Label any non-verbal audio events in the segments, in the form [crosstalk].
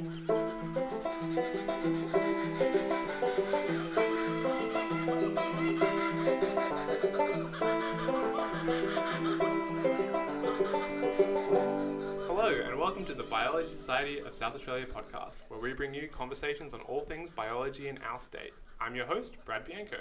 Hello, and welcome to the Biology Society of South Australia podcast, where we bring you conversations on all things biology in our state. I'm your host, Brad Bianco.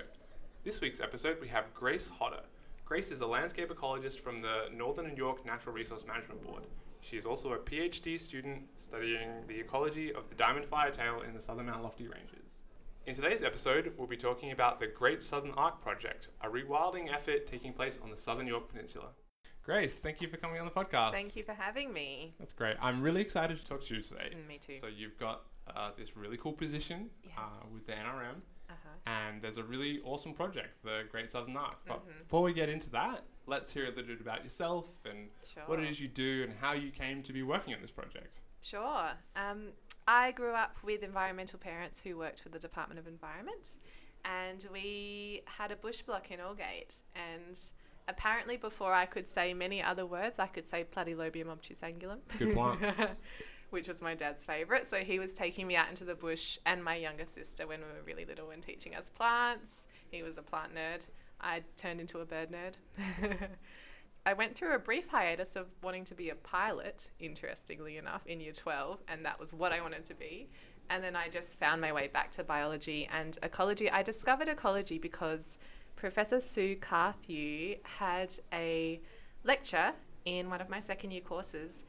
This week's episode, we have Grace Hodder. Grace is a landscape ecologist from the Northern and Yorke Natural Resource Management Board. She is also a PhD student studying the ecology of the diamond firetail in the southern Mount Lofty Ranges. In today's episode, we'll be talking about the Great Southern Ark Project, a rewilding effort taking place on the southern Yorke Peninsula. Grace, thank you for coming on the podcast. Thank you for having me. That's great. I'm really excited to talk to you today. Mm, me too. So you've got uh, this really cool position uh, with the NRM. And there's a really awesome project, the Great Southern Ark. But Mhm. before we get into that, let's hear a little bit about yourself and Sure. what it is you do and how you came to be working on this project. Sure. Um, I grew up with environmental parents who worked for the Department of Environment, and we had a bush block in Aldgate. And apparently, before I could say many other words, I could say Platylobium obtusangulum. Good plant. [laughs] [laughs] Which was my dad's favourite. So he was taking me out into the bush and my younger sister when we were really little and teaching us plants. He was a plant nerd. I turned into a bird nerd. [laughs] I went through a brief hiatus of wanting to be a pilot, interestingly enough, in year 12, and that was what I wanted to be. And then I just found my way back to biology and ecology. I discovered ecology because Professor Sue Carthew had a lecture in one of my second year courses.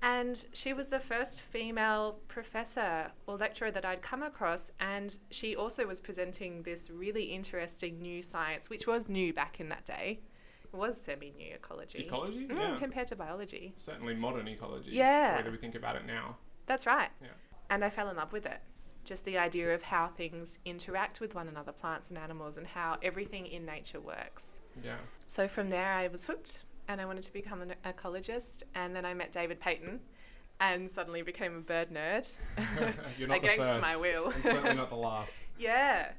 And she was the first female professor or lecturer that I'd come across. And she also was presenting this really interesting new science, which was new back in that day. It was semi new ecology. Ecology? Mm, Yeah. Compared to biology. Certainly modern ecology. Yeah. The way that we think about it now. That's right. Yeah. And I fell in love with it. Just the idea of how things interact with one another, plants and animals, and how everything in nature works. Yeah. So from there, I was hooked and I wanted to become an ecologist. And then I met David Paton and suddenly became a bird nerd. [laughs] [laughs] You're not the Against first, my will. and certainly not the last. [laughs] yeah.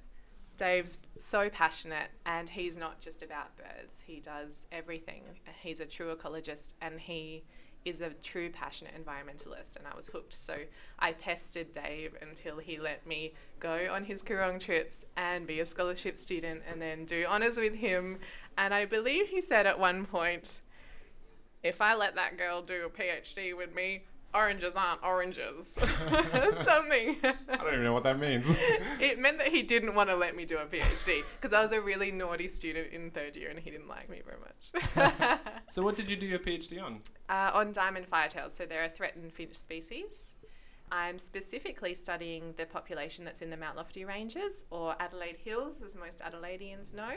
Dave's so passionate and he's not just about birds, he does everything. He's a true ecologist and he is a true passionate environmentalist and I was hooked. So I pestered Dave until he let me go on his Coorong trips and be a scholarship student and then do honours with him. And I believe he said at one point, if I let that girl do a PhD with me, oranges aren't oranges. [laughs] [laughs] Something. I don't even know what that means. [laughs] it meant that he didn't want to let me do a PhD because I was a really naughty student in third year and he didn't like me very much. so what did you do your PhD on? uh, on diamond firetails, so they're a threatened finch species. I'm specifically studying the population that's in the Mount Lofty Ranges or Adelaide Hills, as most Adelaideans know.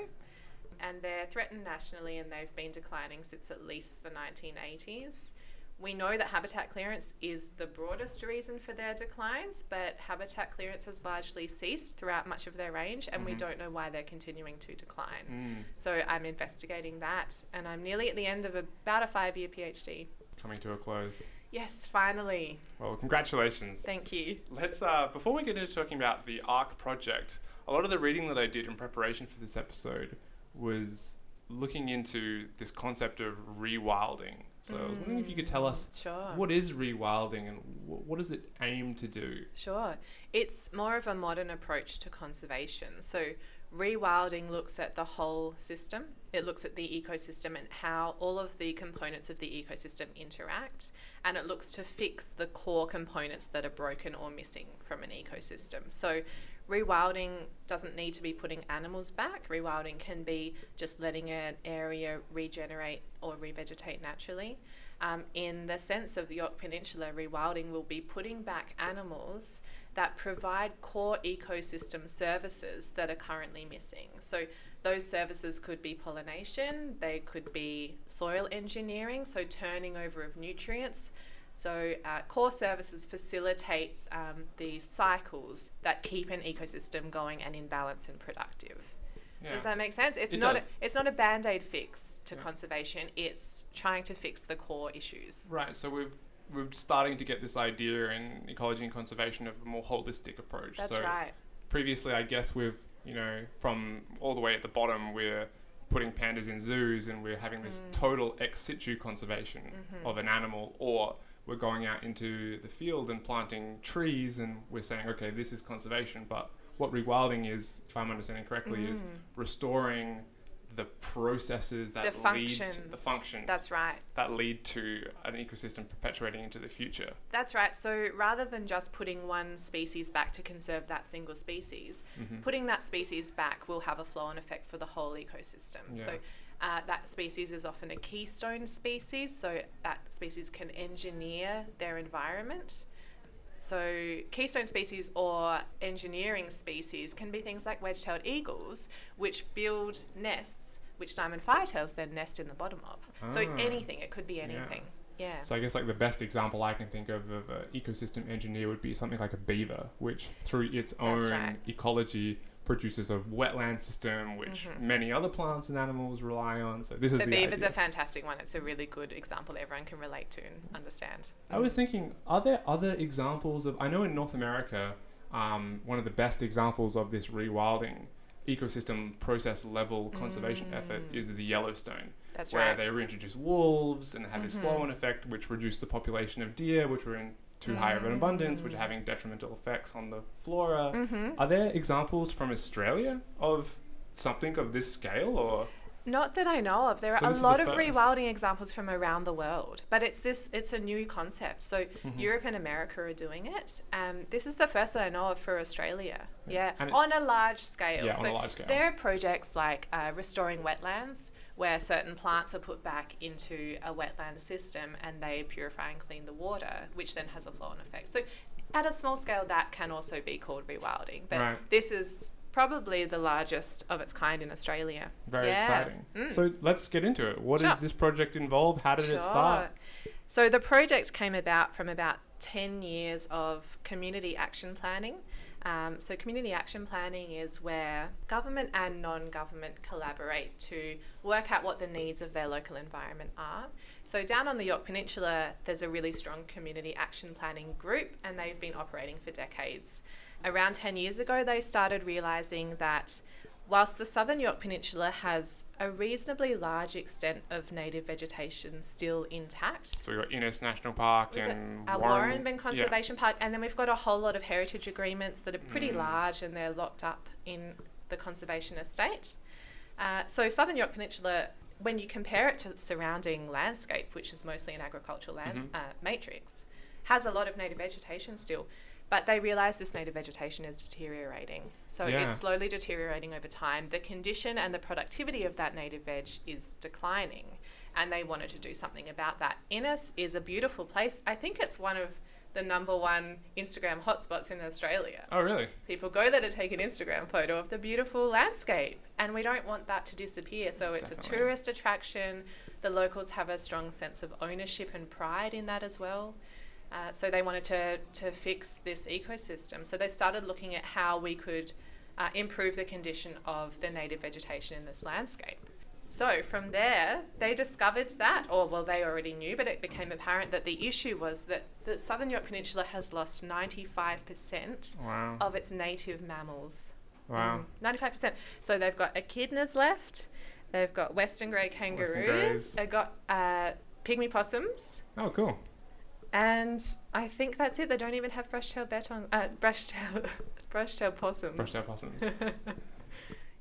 And they're threatened nationally and they've been declining since at least the 1980s. We know that habitat clearance is the broadest reason for their declines, but habitat clearance has largely ceased throughout much of their range, and we Mhm. don't know why they're continuing to decline. Mm, So I'm investigating that, and I'm nearly at the end of about a five year PhD. coming to a close. Yes, finally. Well, congratulations. Thank you. Let's uh, before we get into talking about the Ark project, a lot of the reading that I did in preparation for this episode was looking into this concept of rewilding. So I was wondering if you could tell us Mm, Sure. what is rewilding and wh- what does it aim to do? Sure. It's more of a modern approach to conservation. So, rewilding looks at the whole system, it looks at the ecosystem and how all of the components of the ecosystem interact, and it looks to fix the core components that are broken or missing from an ecosystem. So, rewilding doesn't need to be putting animals back. Rewilding can be just letting an area regenerate or revegetate naturally. Um, in the sense of the Yorke Peninsula, rewilding will be putting back animals that provide core ecosystem services that are currently missing. So, those services could be pollination, they could be soil engineering, so turning over of nutrients. So, uh, core services facilitate um, the cycles that keep an ecosystem going and in balance and productive. Yeah. Does that make sense? It's It not does. A, it's not a band-aid fix to Yeah. conservation. It's trying to fix the core issues. Right, so we've we're starting to get this idea in ecology and conservation of a more holistic approach. That's so right. previously, I guess we've you know from all the way at the bottom, we're putting pandas in zoos and we're having this Mm. total ex situ conservation Mhm. of an animal, or we're going out into the field and planting trees, and we're saying, okay, this is conservation. But what rewilding is, if I'm understanding correctly, is Mm. restoring the processes that The lead to the functions. That's right. that lead to an ecosystem perpetuating into the future. That's right. So rather than just putting one species back to conserve that single species, Mm-hmm. putting that species back will have a flow on effect for the whole ecosystem. So Yeah. Uh, that species is often a keystone species, so that species can engineer their environment. So keystone species or engineering species can be things like wedge-tailed eagles, which build nests, which diamond firetails then nest in the bottom of. So Ah. anything, it could be anything. Yeah. So I guess like the best example I can think of of an ecosystem engineer would be something like a beaver, which through its own right. ecology produces a wetland system which many other plants and animals rely on. So this is the the, beaver's idea. a fantastic one. It's a really good example everyone can relate to and understand. I was thinking, are there other examples of? I know in North America, um, one of the best examples of this rewilding ecosystem process level conservation effort is the Yellowstone. That's where right. they reintroduced wolves and had this Mhm. flow-on effect, which reduced the population of deer, which were in too high of an abundance, which are having detrimental effects on the flora. Mm-hmm. Are there examples from Australia of something of this scale, or Not that I know of. There So are a lot of rewilding examples from around the world, but it's this. It's a new concept. So Mm-hmm. Europe and America are doing it. Um, this is the first that I know of for Australia. Yeah, And on a large scale. yeah, so on a large scale? There are projects like uh, restoring wetlands, where certain plants are put back into a wetland system and they purify and clean the water, which then has a flow-on effect. So, at a small scale, that can also be called rewilding. But Right. this is probably the largest of its kind in Australia. very Yeah. exciting? Mm. So let's get into it. What does this project involve? How did it start? Sure. So the project came about from about 10 years of community action planning. Um, so community action planning is where government and non-government collaborate to work out what the needs of their local environment are. So down on the Yorke Peninsula, there's a really strong community action planning group, and they've been operating for decades. Around 10 years ago, they started realizing that whilst the southern Yorke Peninsula has a reasonably large extent of native vegetation still intact, So we've got Innes National Park We've and our Warren. Warrenben Conservation Park, and then we've got a whole lot of heritage agreements that are pretty Mm. large and they're locked up in the conservation estate. Uh, so, Southern Yorke Peninsula, when you compare it to the surrounding landscape, which is mostly an agricultural land Mhm. uh, matrix, has a lot of native vegetation still. But they realise this native vegetation is deteriorating. So Yeah. it's slowly deteriorating over time. The condition and the productivity of that native veg is declining. And they wanted to do something about that. Innes is a beautiful place. I think it's one of the number one Instagram hotspots in Australia. Oh, really? People go there to take an Instagram photo of the beautiful landscape, and we don't want that to disappear. So it's Definitely. a tourist attraction. The locals have a strong sense of ownership and pride in that as well. Uh, so they wanted to, to fix this ecosystem. So they started looking at how we could uh, improve the condition of the native vegetation in this landscape. So from there, they discovered that, or well, they already knew, but it became apparent that the issue was that the Southern Yorke Peninsula has lost 95% Wow. of its native mammals. Wow. Mm, 95%. So they've got echidnas left, they've got western grey kangaroos, greys. they've got uh, pygmy possums, Oh, cool. And I think that's it. They don't even have brush-tailed bettong, uh, brush-tailed, [laughs] brush-tailed possums. Brush-tailed possums. [laughs]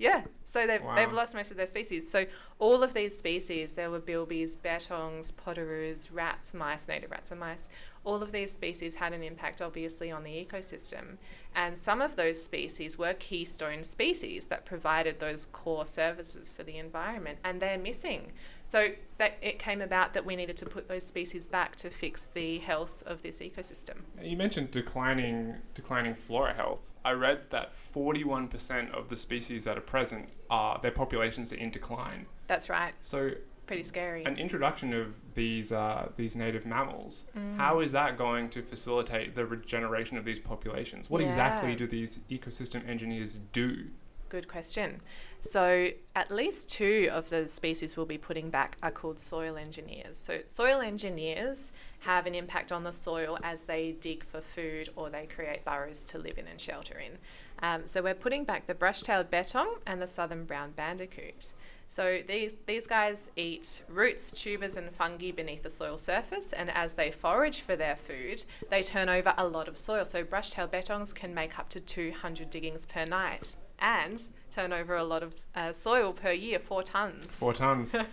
Yeah, so they've, Wow. they've lost most of their species. So all of these species, there were bilbies, bettongs, potoroos, rats, mice, native rats and mice. All of these species had an impact, obviously, on the ecosystem. And some of those species were keystone species that provided those core services for the environment, and they're missing. So that it came about that we needed to put those species back to fix the health of this ecosystem. You mentioned declining declining flora health. I read that 41% of the species that are present are their populations are in decline. That's right. So Pretty scary. an introduction of these uh, these native mammals, Mm. how is that going to facilitate the regeneration of these populations? What exactly do these ecosystem engineers do? Good question. So, at least two of the species we'll be putting back are called soil engineers. So, soil engineers have an impact on the soil as they dig for food or they create burrows to live in and shelter in. Um, so, we're putting back the brush tailed bettong and the southern brown bandicoot. So these these guys eat roots, tubers, and fungi beneath the soil surface, and as they forage for their food, they turn over a lot of soil. So brush-tailed bettongs can make up to 200 diggings per night, and turn over a lot of uh, soil per year, four tons. Four tons. [laughs]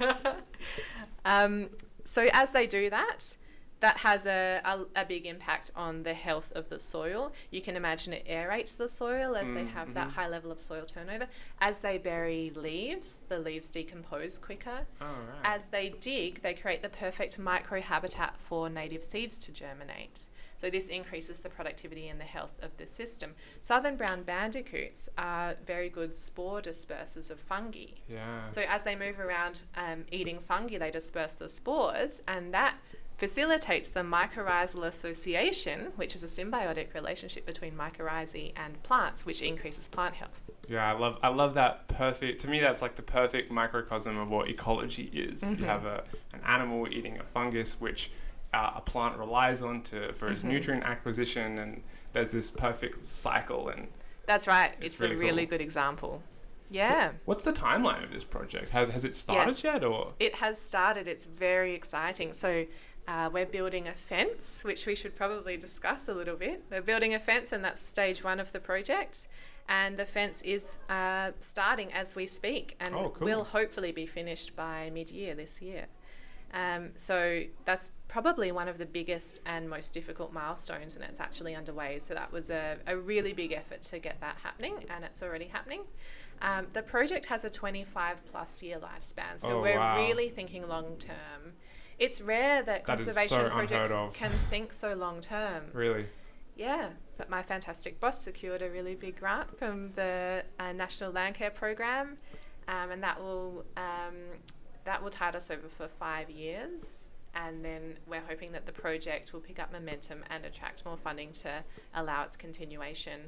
Um, so as they do that, that has a, a, a big impact on the health of the soil. You can imagine it aerates the soil as they Mm, have that mhm. high level of soil turnover. As they bury leaves, the leaves decompose quicker. oh, right. As they dig, they create the perfect microhabitat for native seeds to germinate. So this increases the productivity and the health of the system. Southern brown bandicoots are very good spore dispersers of fungi. yeah. So as they move around um, eating fungi, they disperse the spores, and that facilitates the mycorrhizal association, which is a symbiotic relationship between mycorrhizae and plants, which increases plant health. Yeah, I love I love that perfect. To me, that's like the perfect microcosm of what ecology is. Mhm. You have a an animal eating a fungus, which uh, a plant relies on to for its Mhm. nutrient acquisition, and there's this perfect cycle. And That's right. It's It's, really a really cool. good example. Yeah. what's the timeline of this project? Has, has it started yet, or It has started. It's very exciting. So uh, we're building a fence, which we should probably discuss a little bit. We're building a fence, and that's stage one of the project. And the fence is uh, starting as we speak, and Oh, cool. will hopefully be finished by mid-year this year. Um, so that's probably one of the biggest and most difficult milestones, and it's actually underway. So that was a, a really big effort to get that happening, and it's already happening. Um, the project has a 25 plus year lifespan, so Oh, we're wow. really thinking long term. It's rare that That so conservation unheard projects can [laughs] think so long term. really? Yeah, but my fantastic boss secured a really big grant from the uh, National Landcare Program, um, and that will um, that will tide us over for five years. And then we're hoping that the project will pick up momentum and attract more funding to allow its continuation.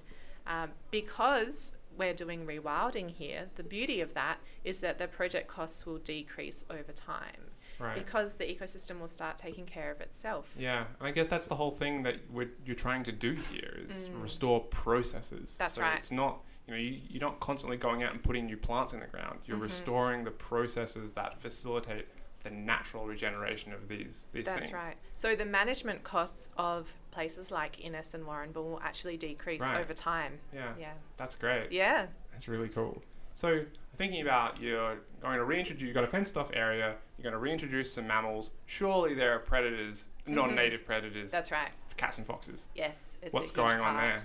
Um, because we're doing rewilding here, the beauty of that is that the project costs will decrease over time Right. because the ecosystem will start taking care of itself. Yeah, and I guess that's the whole thing that we're, you're trying to do here is Mm. restore processes. That's so right. It's not you know you, you're not constantly going out and putting new plants in the ground. You're Mhm. restoring the processes that facilitate the natural regeneration of these these That's things. right. So the management costs of places like Innes and Warrenben will actually decrease Right. over time. Yeah, Yeah. that's great. Yeah. That's really cool. So thinking about you're going to reintroduce you've got a fenced off area. You're going to reintroduce some mammals. Surely there are predators, non-native predators, That's right. Cats and foxes. Yes. It's What's going on there?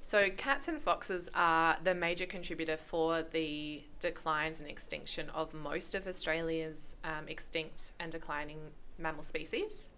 So cats and foxes are the major contributor for the declines and extinction of most of Australia's um, extinct and declining mammal species.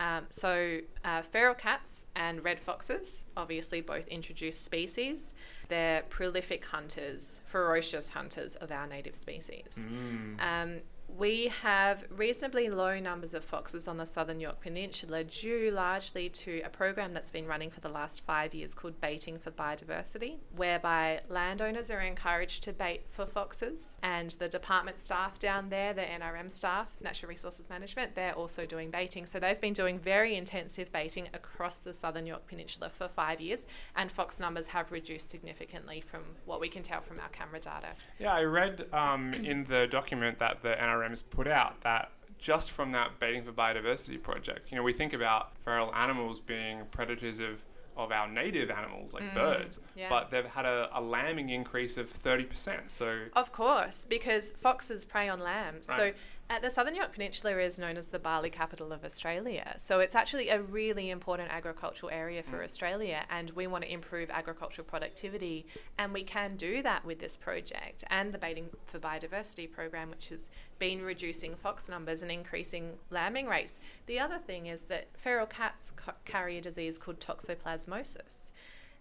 Um, so uh, feral cats and red foxes, obviously both introduced species. They're prolific hunters, ferocious hunters of our native species. Mm. Um, we have reasonably low numbers of foxes on the southern Yorke Peninsula due largely to a program that's been running for the last five years called Baiting for Biodiversity, whereby landowners are encouraged to bait for foxes, and the department staff down there, the NRM staff, Natural Resources Management, they're also doing baiting. So they've been doing very intensive baiting across the southern Yorke Peninsula for five years, and fox numbers have reduced significantly from what we can tell from our camera data. Yeah, I read um, in the document that the NRM's put out that just from that Baiting for Biodiversity project, you know, we think about feral animals being predators of, of our native animals like Mm, birds, yeah. but they've had a, a lambing increase of 30%. So, Of course, because foxes prey on lambs. So Right. Uh, the Southern Yorke Peninsula is known as the barley capital of Australia. So it's actually a really important agricultural area for Mm. Australia, and we want to improve agricultural productivity, and we can do that with this project and the Baiting for Biodiversity program, which has been reducing fox numbers and increasing lambing rates. The other thing is that feral cats ca- carry a disease called toxoplasmosis,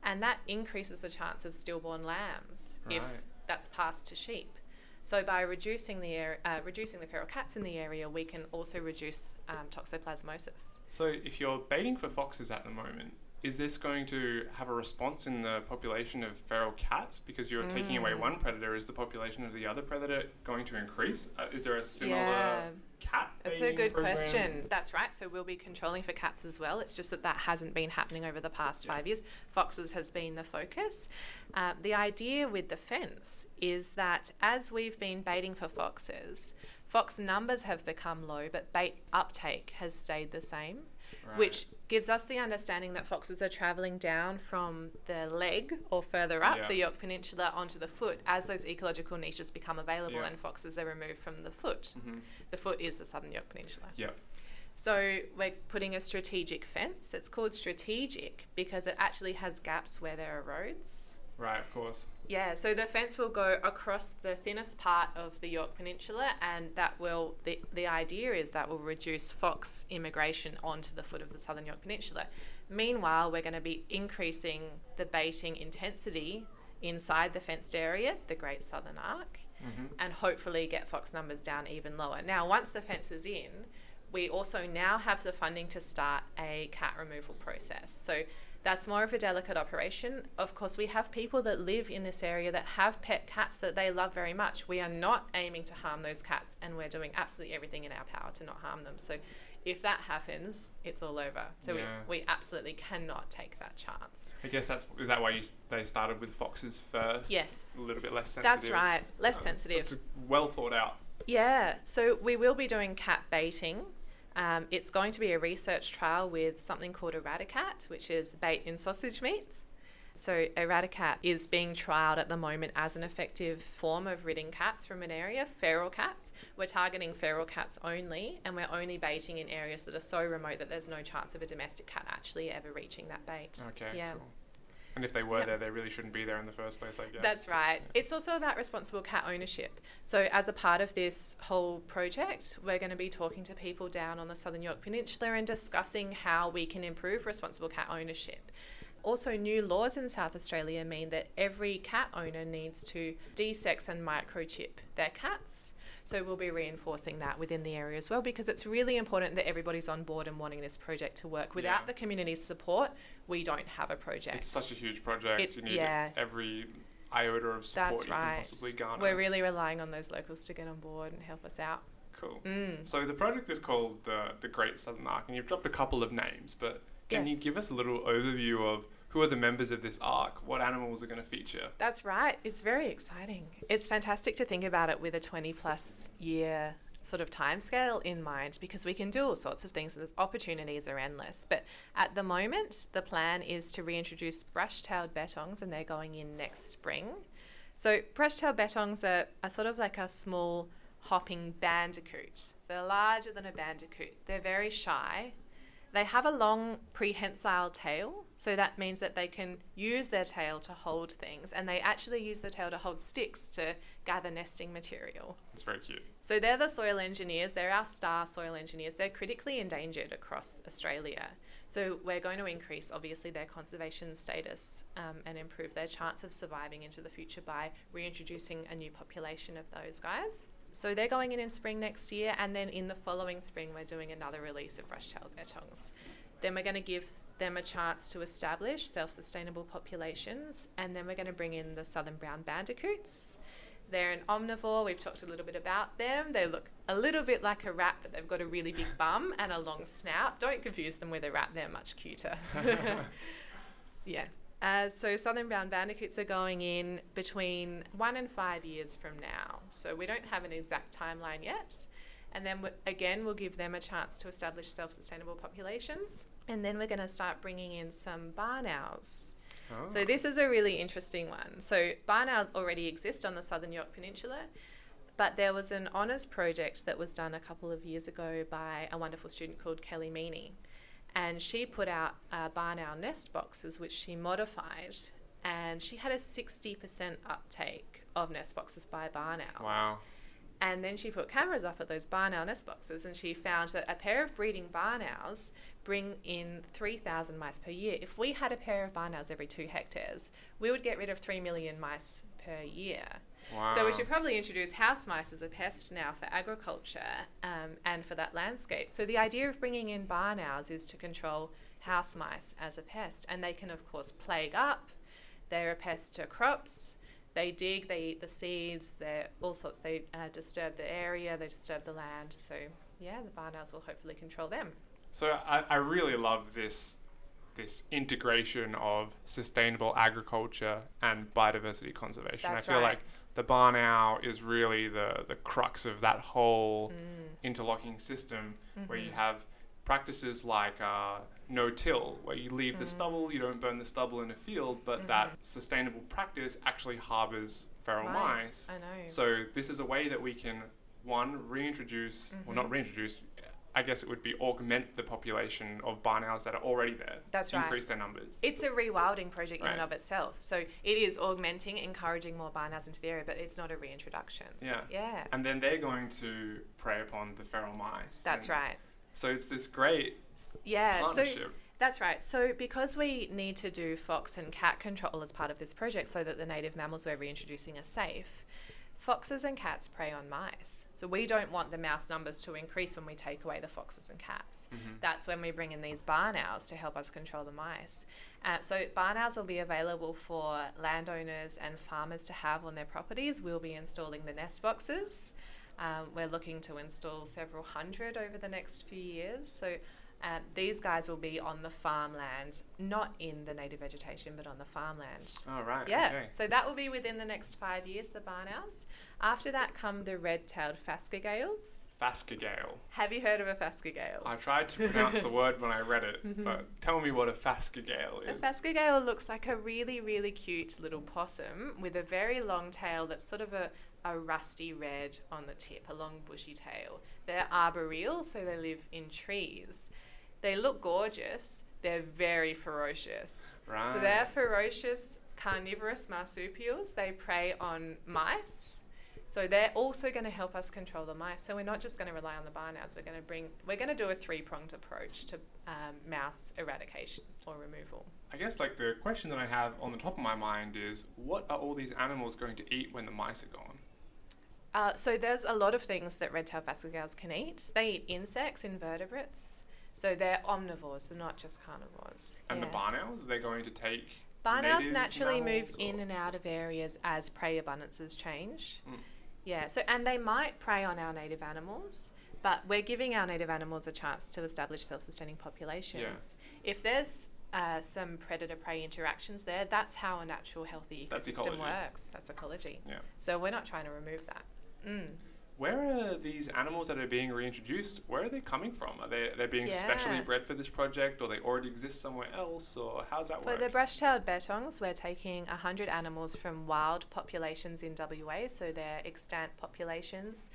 and that increases the chance of stillborn lambs if that's passed to sheep. So by reducing the air, uh, reducing the feral cats in the area, we can also reduce um, toxoplasmosis. so if you're baiting for foxes at the moment, is this going to have a response in the population of feral cats because you're taking away Mm. one predator? Is the population of the other predator going to increase? Uh, is there a similar Yeah. cat? That's a good program? question. That's right. So we'll be controlling for cats as well. It's just that that hasn't been happening over the past Yeah. five years. Foxes has been the focus. Uh, the idea with the fence is that as we've been baiting for foxes, fox numbers have become low, but bait uptake has stayed the same, Right. which gives us the understanding that foxes are travelling down from the leg or further up Yeah. the Yorke Peninsula onto the foot as those ecological niches become available Yeah. and foxes are removed from the foot. Mhm. The foot is the southern Yorke Peninsula. Yep. So we're putting a strategic fence. It's called strategic because it actually has gaps where there are roads. Right, of course. Yeah, so the fence will go across the thinnest part of the Yorke Peninsula, and that will the the idea is that will reduce fox immigration onto the foot of the southern Yorke Peninsula. Meanwhile, we're going to be increasing the baiting intensity inside the fenced area, the Great Southern Ark, hmm and hopefully get fox numbers down even lower. Now, once the fence is in, we also now have the funding to start a cat removal process. So that's more of a delicate operation. Of course, we have people that live in this area that have pet cats that they love very much. We are not aiming to harm those cats, and we're doing absolutely everything in our power to not harm them. So if that happens, it's all over. So Yeah. we, we absolutely cannot take that chance. I guess that's is that why you, they started with foxes first. Yes. A little bit less sensitive. That's right, less Uh, sensitive. It's well thought out. Yeah, so we will be doing cat baiting. Um, it's going to be a research trial with something called Eradicat, which is bait in sausage meat. So Eradicat is being trialled at the moment as an effective form of ridding cats from an area, feral cats. We're targeting feral cats only, and we're only baiting in areas that are so remote that there's no chance of a domestic cat actually ever reaching that bait. Okay. Yeah. Cool. And if they were Yep. there, they really shouldn't be there in the first place, I guess. That's right. It's also about responsible cat ownership. So, as a part of this whole project, we're going to be talking to people down on the Southern Yorke Peninsula and discussing how we can improve responsible cat ownership. Also, new laws in South Australia mean that every cat owner needs to desex and microchip their cats. So, we'll be reinforcing that within the area as well because it's really important that everybody's on board and wanting this project to work. Without Yeah. the community's support, we don't have a project. It's such a huge project. It- you need yeah. every iota of support That's you right. can possibly garner. We're really relying on those locals to get on board and help us out. cool. Mm. So the project is called the the Great Southern Ark, and you've dropped a couple of names, but can you give us a little overview of who are the members of this ark? What animals are going to feature? That's right. It's very exciting. It's fantastic to think about it with a 20 plus year sort of timescale in mind because we can do all sorts of things and the opportunities are endless. But at the moment, the plan is to reintroduce brush-tailed bettongs and they're going in next spring. So brush-tailed bettongs are, are sort of like a small hopping bandicoot. They're larger than a bandicoot. They're very shy. They have a long prehensile tail, so that means that they can use their tail to hold things, and they actually use the tail to hold sticks to gather nesting material. It's very cute. So they're the soil engineers, they're our star soil engineers. They're critically endangered across Australia. So we're going to increase, obviously, their conservation status um, and improve their chance of surviving into the future by reintroducing a new population of those guys. So they're going in in spring next year, and then in the following spring, we're doing another release of brush-tailed bettongs. Then we're going to give them a chance to establish self-sustainable populations, and then we're going to bring in the southern brown bandicoots. They're an omnivore. We've talked a little bit about them. They look a little bit like a rat, but they've got a really big [laughs] bum and a long snout. Don't confuse them with a rat, they're much cuter. [laughs] [laughs] yeah. Uh, so southern brown bandicoots are going in between one and five years from now. So we don't have an exact timeline yet. And then w- again, we'll give them a chance to establish self sustainable populations. And then we're going to start bringing in some barn owls. Oh. So this is a really interesting one. So barn owls already exist on the southern Yorke Peninsula, but there was an honours project that was done a couple of years ago by a wonderful student called Kelly Meaney, and she put out uh, barn owl nest boxes which she modified, and she had a sixty percent uptake of nest boxes by barn owls. Wow. And then she put cameras up at those barn owl nest boxes, and she found that a pair of breeding barn owls bring in 3,000 mice per year. If we had a pair of barn owls every two hectares, we would get rid of 3 million mice per year. Wow. So we should probably introduce house mice as a pest now for agriculture um, and for that landscape. So the idea of bringing in barn owls is to control house mice as a pest. And they can, of course, plague up. They're a pest to crops. They dig, they eat the seeds, they're all sorts. They uh, disturb the area, they disturb the land. So, yeah, the barn owls will hopefully control them. So I, I really love this this integration of sustainable agriculture and biodiversity conservation. That's I feel right. like the barn owl is really the, the crux of that whole Mm. interlocking system where you Mhm. have practices like uh, no-till, where you leave the Mm. stubble, you don't burn the stubble in a field, but Mhm. that sustainable practice actually harbors feral mice. I know. So this is a way that we can one reintroduce, well not Mhm. reintroduce. I guess it would be augment the population of barn owls that are already there. That's right. increase their numbers. It's a rewilding project in and of itself. So it is augmenting, encouraging more barn owls into the area, but it's not a reintroduction. So, Yeah. Yeah. And then they're going to prey upon the feral mice. That's right. So it's this great Yeah. So. That's right. So, because we need to do fox and cat control as part of this project so that the native mammals we're reintroducing are safe, foxes and cats prey on mice. So, we don't want the mouse numbers to increase when we take away the foxes and cats. Mhm. That's when we bring in these barn owls to help us control the mice. Uh, so, barn owls will be available for landowners and farmers to have on their properties. We'll be installing the nest boxes. Um, we're looking to install several hundred over the next few years. So, um, these guys will be on the farmland, not in the native vegetation, but on the farmland. All right. Yeah, Okay. so that will be within the next five years, the barn owls. After that come the red-tailed phascogales. Fascigale. Have you heard of a phascogale? I tried to pronounce the word when I read it, [laughs] but tell me what a fascigale A is. phascogale looks like a really, really cute little possum with a very long tail that's sort of a, a rusty red on the tip, a long bushy tail. They're arboreal, so they live in trees. They look gorgeous. They're very ferocious. right. So they're ferocious carnivorous marsupials. They prey on mice. So they're also going to help us control the mice. So we're not just going to rely on the barn owls. We're going to bring. We're going to do a three-pronged approach to um, mouse eradication or removal. I guess like the question that I have on the top of my mind is, what are all these animals going to eat when the mice are gone? Uh, so there's a lot of things that red-tailed phascogales can eat. They eat insects, invertebrates. So they're omnivores. They're not just carnivores. And the barn owls, they're going to take. Barn owls naturally move mammals in and out of areas as prey abundances change. Mm. Yeah, so and they might prey on our native animals, but we're giving our native animals a chance to establish self-sustaining populations. Yeah. If there's uh, some predator-prey interactions there, that's how a natural, healthy ecosystem ecology. works. That's ecology. Yeah. So we're not trying to remove that. Mm. Where are these animals that are being reintroduced? Where are they coming from? Are they they being specially bred for this project, or they already exist somewhere else, or how's that For work? the brush-tailed bettongs, we're taking 100 animals from wild populations in WA, so they're extant populations.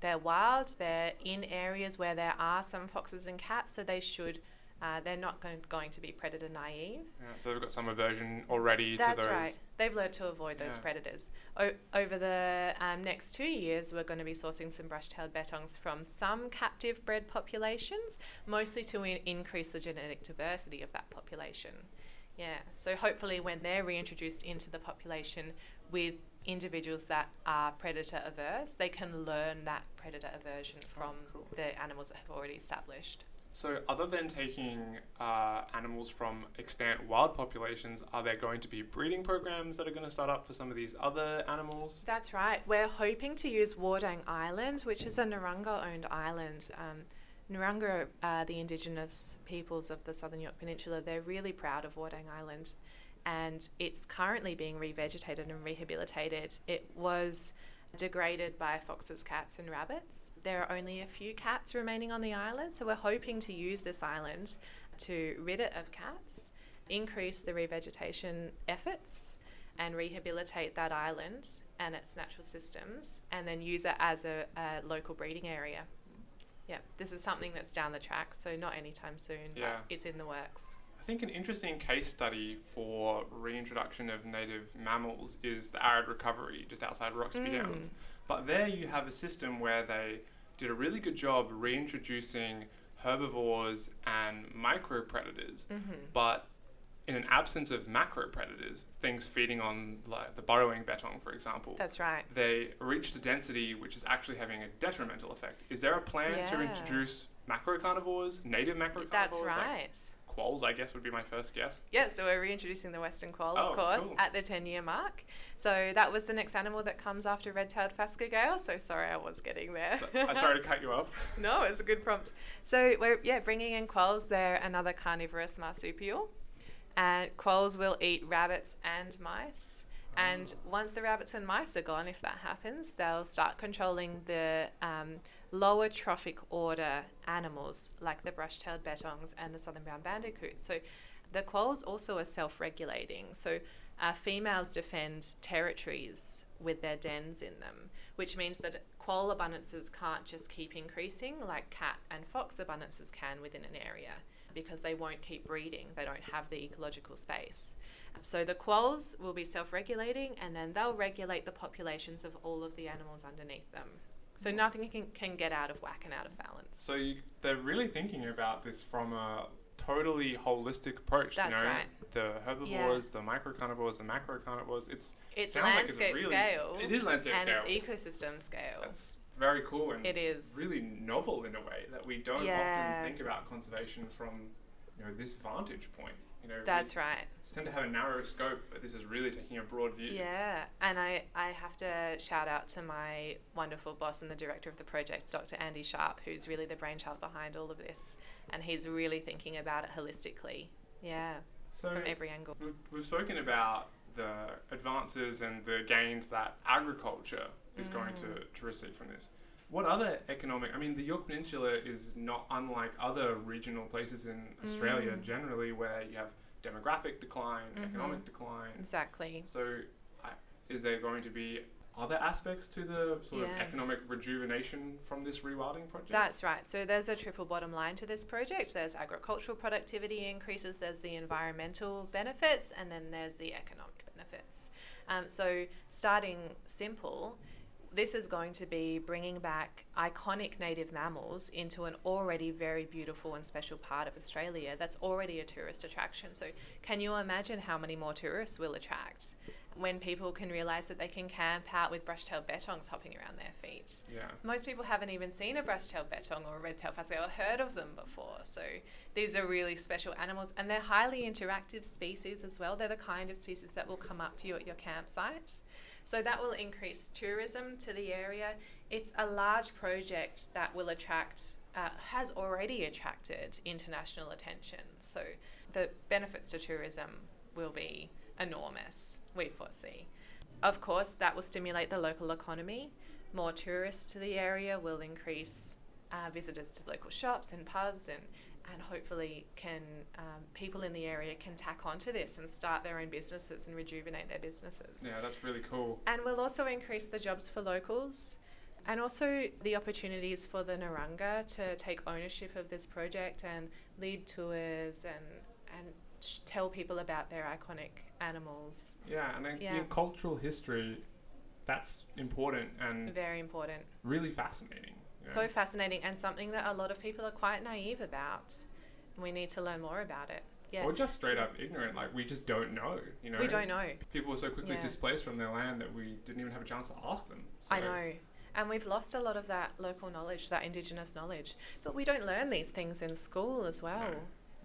They're wild, they're in areas where there are some foxes and cats, so they should, uh, they're not going, going to be predator naive. yeah, so they've got some aversion already That's to those. right. They've learned to avoid those Yeah. predators. O- over the um, next two years, we're going to be sourcing some brush-tailed bettongs from some captive bred populations, mostly to in- increase the genetic diversity of that population. Yeah. So hopefully, when they're reintroduced into the population with individuals that are predator averse, they can learn that predator aversion from Oh, cool. the animals that have already established. So, other than taking uh, animals from extant wild populations, are there going to be breeding programs that are going to start up for some of these other animals? That's right. We're hoping to use Wardang Island, which is a Narungga owned island. Um, Narungga are the indigenous peoples of the southern Yorke Peninsula. They're really proud of Wardang Island and it's currently being revegetated and rehabilitated. It was degraded by foxes, cats, and rabbits. There are only a few cats remaining on the island, so we're hoping to use this island to rid it of cats, increase the revegetation efforts, and rehabilitate that island and its natural systems, and then use it as a, a local breeding area. Yeah, this is something that's down the track, so not anytime soon, Yeah. but it's in the works. I think an interesting case study for reintroduction of native mammals is the arid recovery just outside Roxby Mm. Downs. But there you have a system where they did a really good job reintroducing herbivores and micro predators, Mm-hmm. but in an absence of macro predators, things feeding on like the burrowing bettong, for example, That's right. they reached a density which is actually having a detrimental effect. Is there a plan to introduce macro carnivores, native macro carnivores? That's right. like quolls, I guess, would be my first guess. Yeah, so we're reintroducing the western quoll, Oh, of course, cool. at the 10 year mark. So that was the next animal that comes after red tailed phascogale. So sorry, I was getting there. So, I'm sorry to cut you off. [laughs] no, it's a good prompt. So we're yeah bringing in quolls. They're another carnivorous marsupial, and quolls will eat rabbits and mice. And once the rabbits and mice are gone, if that happens, they'll start controlling the um, lower trophic order animals like the brush-tailed bettongs and the southern brown bandicoot. So the quolls also are self-regulating. So uh, females defend territories with their dens in them, which means that quoll abundances can't just keep increasing like cat and fox abundances can within an area because they won't keep breeding. They don't have the ecological space. So the quolls will be self-regulating and then they'll regulate the populations of all of the animals underneath them. So nothing can, can get out of whack and out of balance. So you, they're really thinking about this from a totally holistic approach. That's you know, right. the herbivores, the microcarnivores, the macrocarnivores. It's it's sounds like it's really- scale. it is landscape and scale. it's ecosystem scale. that's very cool and It is. really novel in a way that we don't Yeah. often think about conservation from you know this vantage point. You know, That's we right. tend to have a narrow scope, but this is really taking a broad view. Yeah, and I, I have to shout out to my wonderful boss and the director of the project, Dr. Andy Sharp, who's really the brainchild behind all of this. And he's really thinking about it holistically. Yeah, So from every angle. We've, we've spoken about the advances and the gains that agriculture is going Mm. to, to receive from this. What other economic? I mean, the Yorke Peninsula is not unlike other regional places in Australia Mm. generally, where you have demographic decline, Mhm. economic decline. Exactly. So, I, is there going to be other aspects to the sort of economic rejuvenation from this rewilding project? That's right. So there's a triple bottom line to this project. There's agricultural productivity increases, there's the environmental benefits, and then there's the economic benefits. Um, so starting simple, this is going to be bringing back iconic native mammals into an already very beautiful and special part of Australia that's already a tourist attraction. So, can you imagine how many more tourists will attract when people can realise that they can camp out with brush-tailed bettongs hopping around their feet? yeah. Most people haven't even seen a brush-tailed bettong or a red-tailed phascogale or heard of them before. So these are really special animals, and they're highly interactive species as well. They're the kind of species that will come up to you at your campsite. So that will increase tourism to the area. It's a large project that will attract, uh, has already attracted international attention. So the benefits to tourism will be enormous, we foresee. Of course, that will stimulate the local economy. More tourists to the area will increase uh, visitors to local shops and pubs, and, and hopefully, can um, people in the area can tack onto this and start their own businesses and rejuvenate their businesses. Yeah, that's really cool. And we'll also increase the jobs for locals and also the opportunities for the Narungga to take ownership of this project and lead tours and, and sh- tell people about their iconic animals. Yeah, and then Yeah. cultural history, that's important and Very important. really fascinating. So fascinating and something that a lot of people are quite naive about. We need to learn more about it. Yeah. Or just straight So- up ignorant, like we just don't know. You know, We don't know. People were so quickly Yeah. displaced from their land that we didn't even have a chance to ask them. I know. And we've lost a lot of that local knowledge, that Indigenous knowledge. But we don't learn these things in school as well. No.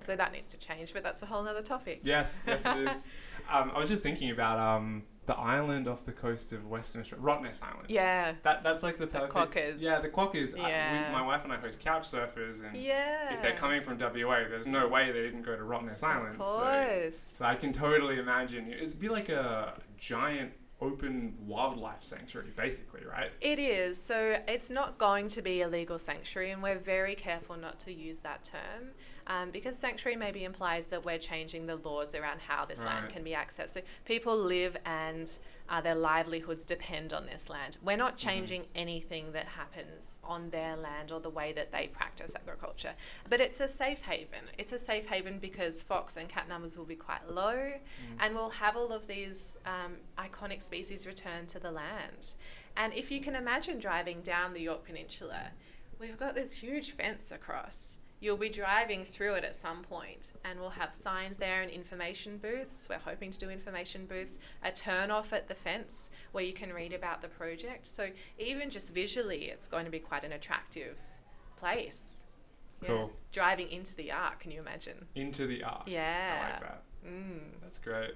So that needs to change, but that's a whole other topic. Yes, yes, it is. [laughs] Um, I was just thinking about um, the island off the coast of Western Australia, Rottnest Island. Yeah. That that's like the perfect. The quokkas. Yeah, the quokkas. I- uh, Yeah. we, my wife and I host couch surfers, and Yeah. if they're coming from WA, there's no way they didn't go to Rottnest Island. Of So, course. so I can totally imagine it'd be like a giant open wildlife sanctuary, basically, right? It is. So it's not going to be a legal sanctuary, and we're very careful not to use that term um, because sanctuary maybe implies that we're changing the laws around how this land can be accessed. So people live and uh, their livelihoods depend on this land. We're not changing anything that happens on their land or the way that they practice agriculture, but it's a safe haven. It's a safe haven because fox and cat numbers will be quite low, and we'll have all of these um, iconic species return to the land. And if you can imagine driving down the Yorke Peninsula, we've got this huge fence across. You'll be driving through it at some point, and we'll have signs there and information booths. We're hoping to do information booths, a turn off at the fence where you can read about the project. So, even just visually, it's going to be quite an attractive place. Yeah. Cool. Driving into the ark, can you imagine? Into the ark. Yeah. I like that. Mm. That's great.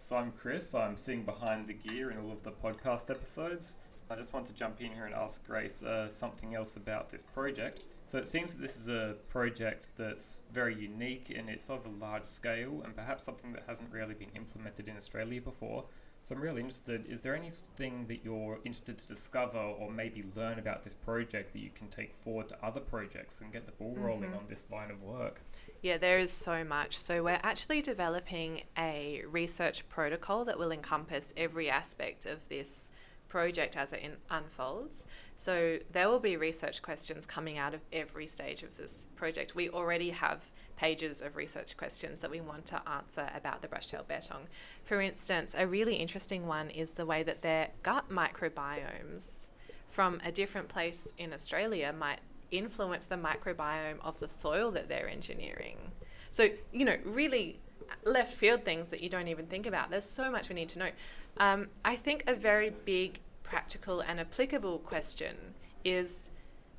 So I'm Chris. I'm sitting behind the gear in all of the podcast episodes. I just want to jump in here and ask Grace uh, something else about this project. So it seems that this is a project that's very unique and it's of a large scale and perhaps something that hasn't really been implemented in Australia before. So I'm really interested. Is there anything that you're interested to discover or maybe learn about this project that you can take forward to other projects and get the ball rolling Mhm. on this line of work? Yeah, there is so much. So, we're actually developing a research protocol that will encompass every aspect of this project as it in- unfolds. So, there will be research questions coming out of every stage of this project. We already have pages of research questions that we want to answer about the brush-tailed bettong. For instance, a really interesting one is the way that their gut microbiomes from a different place in Australia might influence the microbiome of the soil that they're engineering. So, you know, really left field things that you don't even think about. There's so much we need to know. Um, I think a very big, practical, and applicable question is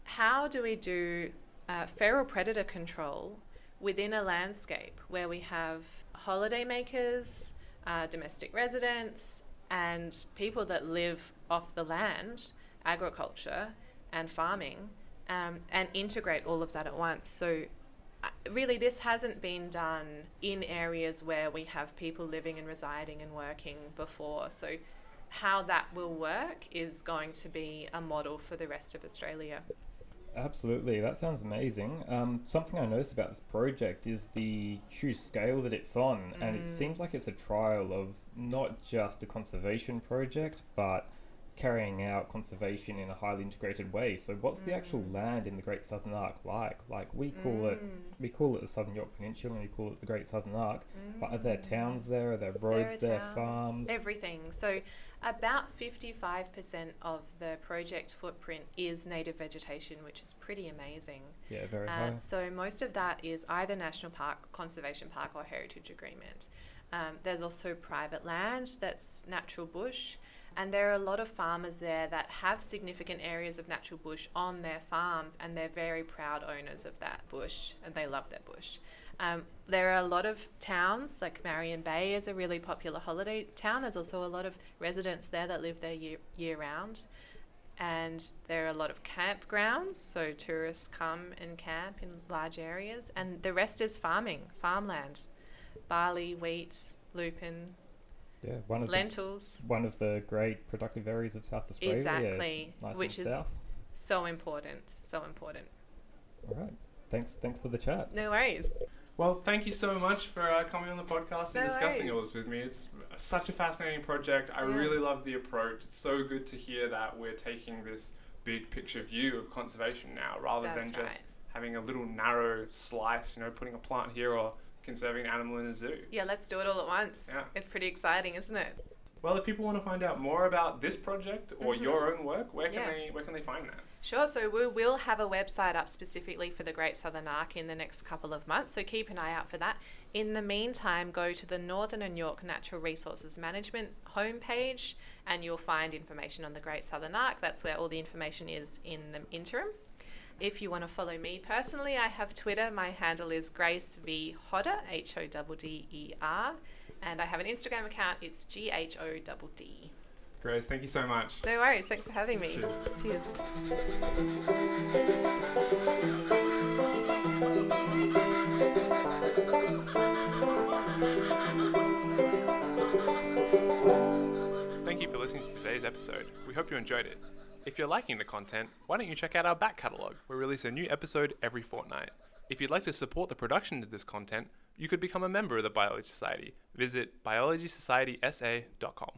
how do we do uh, feral predator control within a landscape where we have holidaymakers, uh, domestic residents, and people that live off the land, agriculture, and farming, um, and integrate all of that at once. So, really, this hasn't been done in areas where we have people living and residing and working before. So, how that will work is going to be a model for the rest of Australia. Absolutely, that sounds amazing. Um, something I noticed about this project is the huge scale that it's on, and it Mm. seems like it's a trial of not just a conservation project, but carrying out conservation in a highly integrated way. So, what's the actual Mm. land in the Great Southern Ark like? Like we call it, Mm, we call it the Southern Yorke Peninsula, and we call it the Great Southern Ark. But are there mm. towns there? Are there There roads are there? towns, Farms? Everything. So, about 55% of the project footprint is native vegetation, which is pretty amazing. yeah, very Uh, high. so, most of that is either national park, conservation park, or heritage agreement. Um, there's also private land that's natural bush. And there are a lot of farmers there that have significant areas of natural bush on their farms, and they're very proud owners of that bush, and they love their bush. Um, there are a lot of towns, like Marion Bay is a really popular holiday town. There's also a lot of residents there that live there year, year round. And there are a lot of campgrounds, so tourists come and camp in large areas. And the rest is farming, farmland barley, wheat, lupin, Yeah, one of the lentils. one of the great productive areas of South Australia. yeah, Exactly, nice which is south. so important. So important. All right. Thanks. Thanks for the chat. No worries. Well, thank you so much for uh, coming on the podcast and No discussing all this with me. It's such a fascinating project. I Yeah. really love the approach. It's so good to hear that we're taking this big picture view of conservation now rather That's than just right. having a little narrow slice, you know, putting a plant here or conserving an animal in a zoo. Yeah, let's do it all at once. Yeah. It's pretty exciting, isn't it? Well, if people want to find out more about this project or Mhm. your own work, where can Yeah. they where can they find that? Sure. So we will have a website up specifically for the Great Southern Ark in the next couple of months. So keep an eye out for that. In the meantime, go to the Northern and Yorke Natural Resources Management homepage, and you'll find information on the Great Southern Ark. That's where all the information is in the interim. If you want to follow me personally, I have Twitter. My handle is Grace V Hodder, H O D D E R, and I have an Instagram account. It's G H O D D. Grace, thank you so much. No worries. Thanks for having me. Cheers. Cheers. Thank you for listening to today's episode. We hope you enjoyed it. If you're liking the content, why don't you check out our back catalogue? We release a new episode every fortnight. If you'd like to support the production of this content, you could become a member of the Biology Society. Visit biologysocietysA.com.